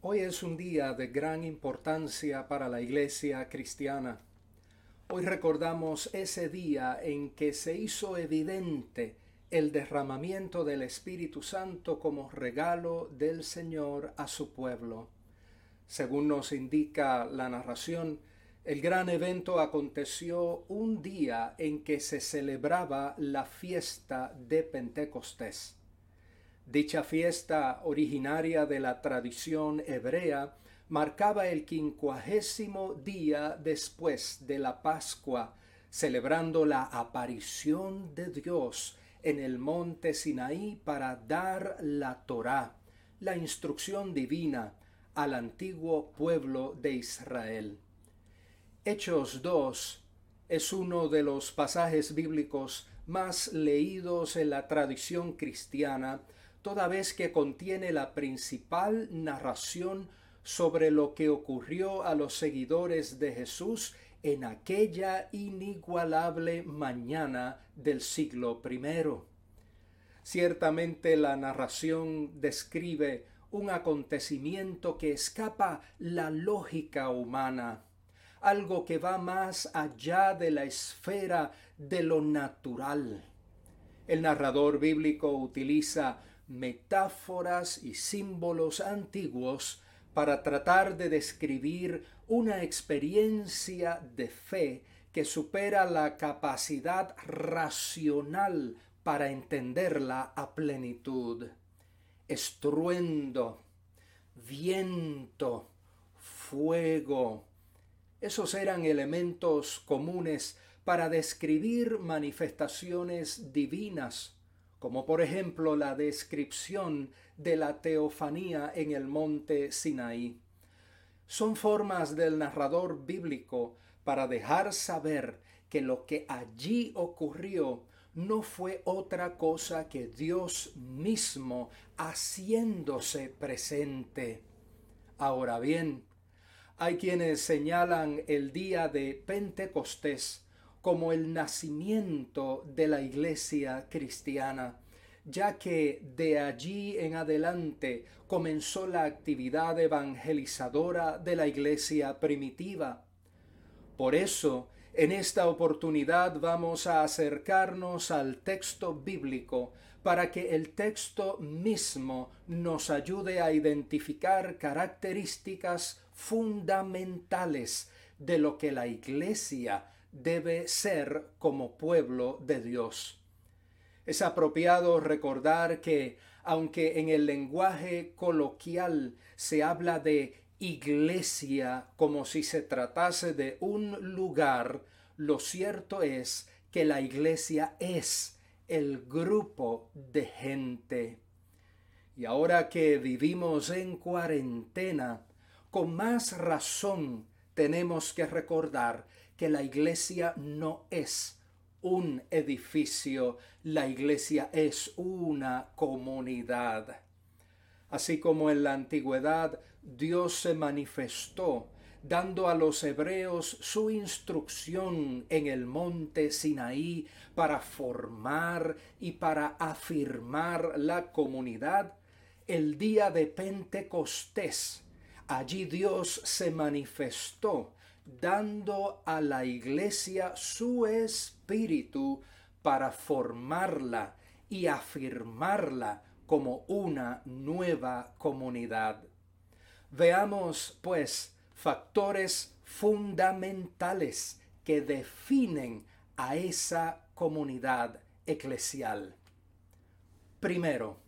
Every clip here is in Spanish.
Hoy es un día de gran importancia para la iglesia cristiana. Hoy recordamos ese día en que se hizo evidente el derramamiento del Espíritu Santo como regalo del Señor a su pueblo. Según nos indica la narración, el gran evento aconteció un día en que se celebraba la fiesta de Pentecostés. Dicha fiesta, originaria de la tradición hebrea, marcaba el quincuagésimo día después de la Pascua, celebrando la aparición de Dios en el monte Sinaí para dar la Torá, la instrucción divina, al antiguo pueblo de Israel. Hechos 2 es uno de los pasajes bíblicos más leídos en la tradición cristiana, toda vez que contiene la principal narración sobre lo que ocurrió a los seguidores de Jesús en aquella inigualable mañana del siglo I. Ciertamente la narración describe un acontecimiento que escapa la lógica humana, algo que va más allá de la esfera de lo natural. El narrador bíblico utiliza metáforas y símbolos antiguos para tratar de describir una experiencia de fe que supera la capacidad racional para entenderla a plenitud. Estruendo, viento, fuego. Esos eran elementos comunes para describir manifestaciones divinas como por ejemplo la descripción de la teofanía en el monte Sinaí. Son formas del narrador bíblico para dejar saber que lo que allí ocurrió no fue otra cosa que Dios mismo haciéndose presente. Ahora bien, hay quienes señalan el día de Pentecostés como el nacimiento de la iglesia cristiana, ya que de allí en adelante comenzó la actividad evangelizadora de la iglesia primitiva. Por eso, en esta oportunidad vamos a acercarnos al texto bíblico para que el texto mismo nos ayude a identificar características fundamentales de lo que la iglesia debe ser como pueblo de Dios. Es apropiado recordar que, aunque en el lenguaje coloquial se habla de iglesia como si se tratase de un lugar, lo cierto es que la iglesia es el grupo de gente. Y ahora que vivimos en cuarentena, con más razón tenemos que recordar que la iglesia no es un edificio, la iglesia es una comunidad. Así como en la antigüedad Dios se manifestó dando a los hebreos su instrucción en el monte Sinaí para formar y para afirmar la comunidad, el día de Pentecostés, allí Dios se manifestó dando a la iglesia su espíritu para formarla y afirmarla como una nueva comunidad. Veamos, pues, factores fundamentales que definen a esa comunidad eclesial. Primero,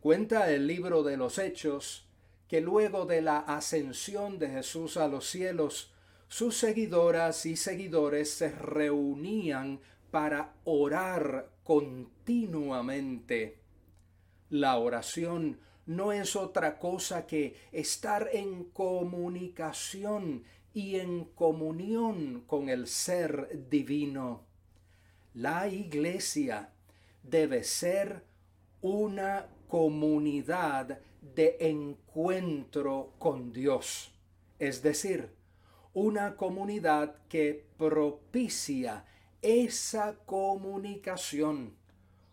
cuenta el libro de los Hechos que luego de la ascensión de Jesús a los cielos, sus seguidoras y seguidores se reunían para orar continuamente. La oración no es otra cosa que estar en comunicación y en comunión con el ser divino. La iglesia debe ser una comunidad de encuentro con Dios, es decir, una comunidad que propicia esa comunicación,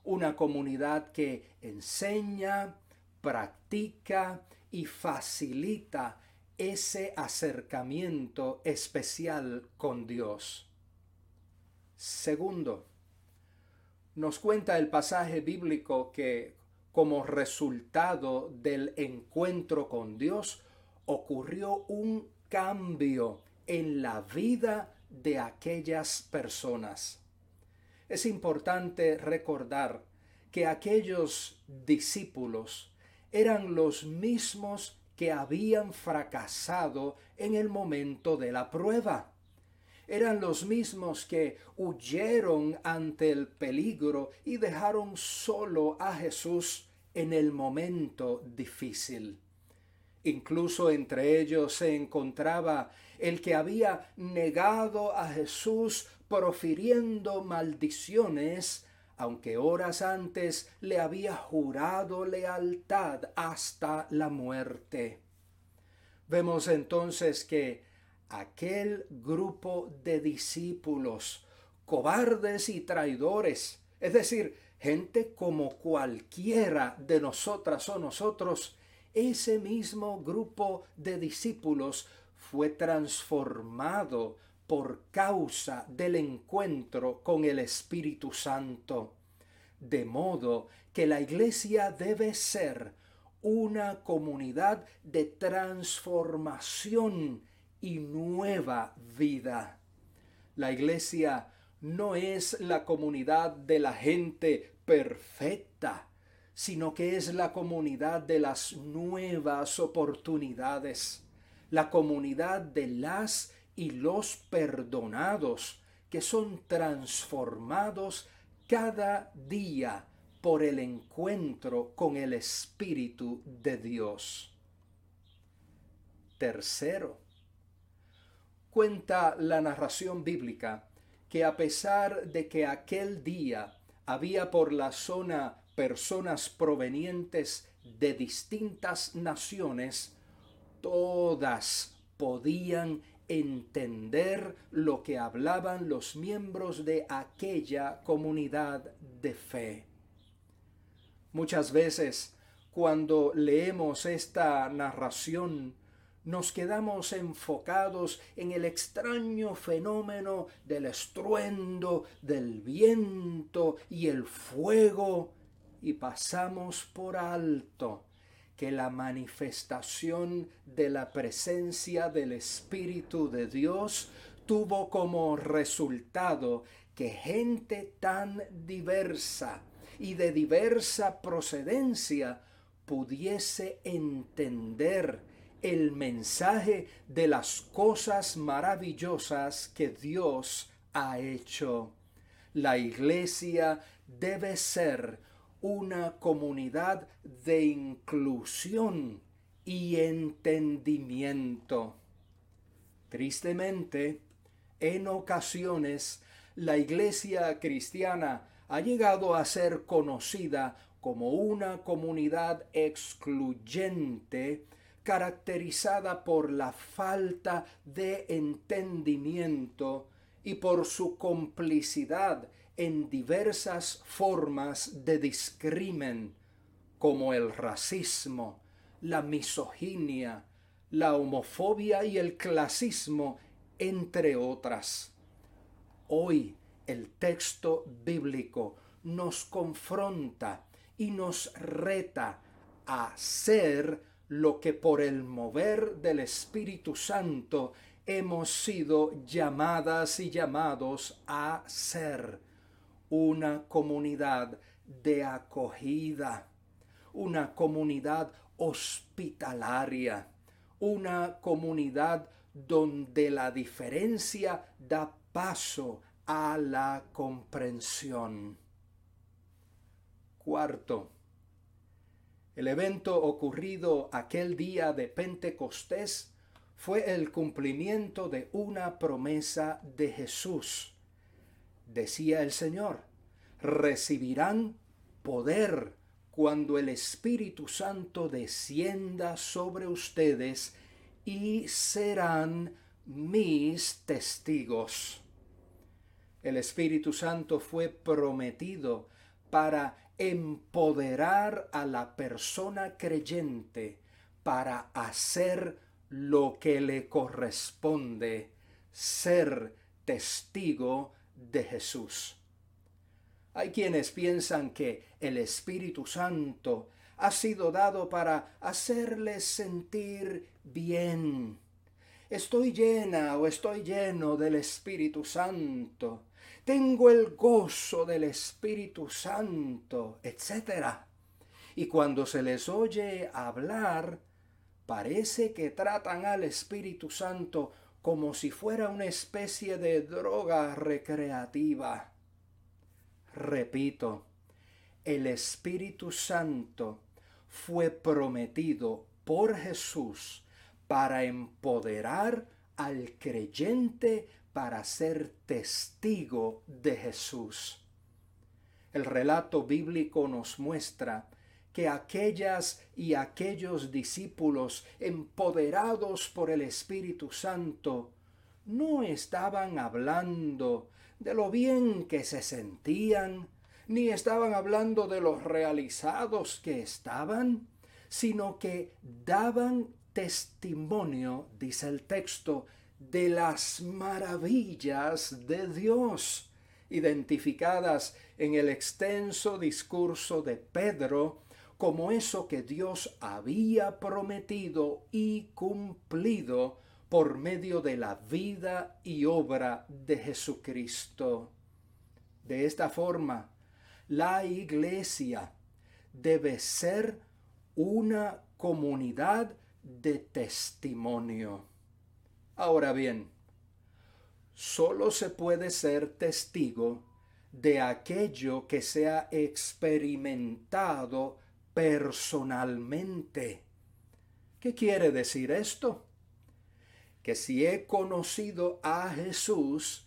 una comunidad que enseña, practica y facilita ese acercamiento especial con Dios. Segundo, nos cuenta el pasaje bíblico que como resultado del encuentro con Dios ocurrió un cambio en la vida de aquellas personas. Es importante recordar que aquellos discípulos eran los mismos que habían fracasado en el momento de la prueba. Eran los mismos que huyeron ante el peligro y dejaron solo a Jesús en el momento difícil. Incluso entre ellos se encontraba el que había negado a Jesús profiriendo maldiciones aunque horas antes le había jurado lealtad hasta la muerte. Vemos entonces que aquel grupo de discípulos, cobardes y traidores, es decir, gente como cualquiera de nosotras o nosotros, ese mismo grupo de discípulos fue transformado por causa del encuentro con el Espíritu Santo. De modo que la iglesia debe ser una comunidad de transformación y nueva vida. La iglesia no es la comunidad de la gente perfecta, sino que es la comunidad de las nuevas oportunidades, la comunidad de las y los perdonados que son transformados cada día por el encuentro con el Espíritu de Dios. Tercero, cuenta la narración bíblica que a pesar de que aquel día había por la zona personas provenientes de distintas naciones, todas podían entender lo que hablaban los miembros de aquella comunidad de fe. Muchas veces, cuando leemos esta narración, nos quedamos enfocados en el extraño fenómeno del estruendo, del viento y el fuego, y pasamos por alto que la manifestación de la presencia del Espíritu de Dios tuvo como resultado que gente tan diversa y de diversa procedencia pudiese entender el mensaje de las cosas maravillosas que Dios ha hecho. La iglesia debe ser una comunidad de inclusión y entendimiento. Tristemente, en ocasiones, la iglesia cristiana ha llegado a ser conocida como una comunidad excluyente caracterizada por la falta de entendimiento y por su complicidad en diversas formas de discrimen, como el racismo, la misoginia, la homofobia y el clasismo, entre otras. Hoy el texto bíblico nos confronta y nos reta a ser lo que por el mover del Espíritu Santo hemos sido llamadas y llamados a ser una comunidad de acogida, una comunidad hospitalaria, una comunidad donde la diferencia da paso a la comprensión. Cuarto, el evento ocurrido aquel día de Pentecostés fue el cumplimiento de una promesa de Jesús decía el Señor, recibirán poder cuando el Espíritu Santo descienda sobre ustedes y serán mis testigos. El Espíritu Santo fue prometido para empoderar a la persona creyente para hacer lo que le corresponde, ser testigo de Jesús. Hay quienes piensan que el Espíritu Santo ha sido dado para hacerles sentir bien. Estoy llena o estoy lleno del Espíritu Santo. Tengo el gozo del Espíritu Santo, etc. Y cuando se les oye hablar, parece que tratan al Espíritu Santo como si fuera una especie de droga recreativa. Repito, el Espíritu Santo fue prometido por Jesús para empoderar al creyente para ser testigo de Jesús. El relato bíblico nos muestra que aquellas y aquellos discípulos empoderados por el Espíritu Santo no estaban hablando de lo bien que se sentían, ni estaban hablando de los realizados que estaban, sino que daban testimonio, dice el texto, de las maravillas de Dios, identificadas en el extenso discurso de Pedro como eso que Dios había prometido y cumplido por medio de la vida y obra de Jesucristo. De esta forma, la iglesia debe ser una comunidad de testimonio. Ahora bien, solo se puede ser testigo de aquello que se ha experimentado personalmente. ¿Qué quiere decir esto? Que si he conocido a Jesús,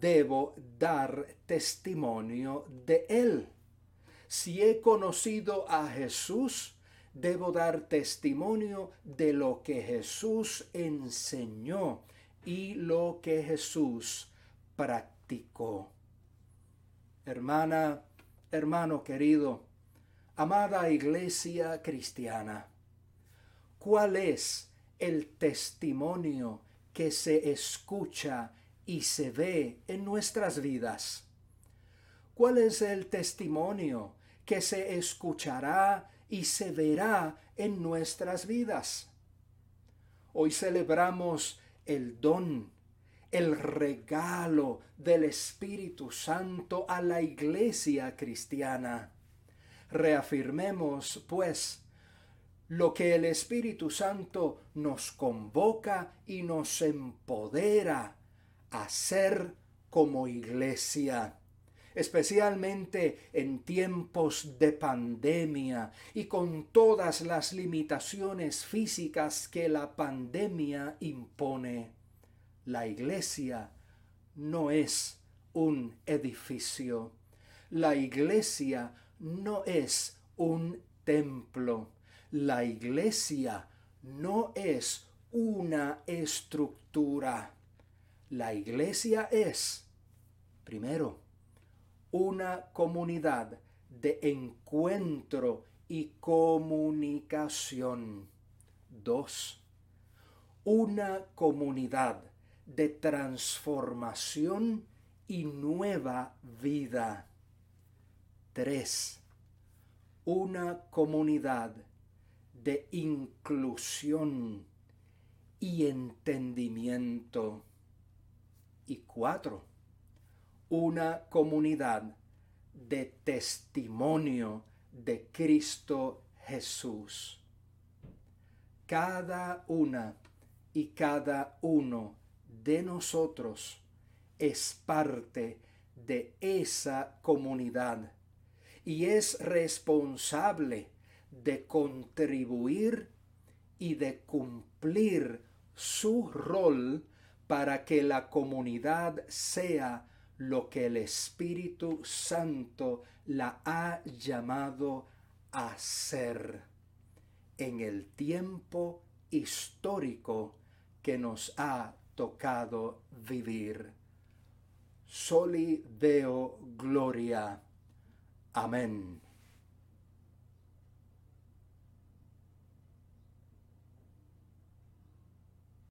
debo dar testimonio de Él. Si he conocido a Jesús, debo dar testimonio de lo que Jesús enseñó y lo que Jesús practicó. Hermana, hermano querido, Amada iglesia cristiana, ¿cuál es el testimonio que se escucha y se ve en nuestras vidas? ¿Cuál es el testimonio que se escuchará y se verá en nuestras vidas? Hoy celebramos el don, el regalo del Espíritu Santo a la iglesia cristiana. Reafirmemos, pues, lo que el Espíritu Santo nos convoca y nos empodera a ser como iglesia especialmente en tiempos de pandemia y con todas las limitaciones físicas que la pandemia impone. La iglesia no es un edificio. La iglesia no es un templo. La iglesia no es una estructura. La iglesia es, primero, una comunidad de encuentro y comunicación. Dos, una comunidad de transformación y nueva vida. 3. Una comunidad de inclusión y entendimiento. Y cuatro, una comunidad de testimonio de Cristo Jesús. Cada una y cada uno de nosotros es parte de esa comunidad y es responsable de contribuir y de cumplir su rol para que la comunidad sea lo que el Espíritu Santo la ha llamado a ser en el tiempo histórico que nos ha tocado vivir. Soli Deo Gloria. Amén.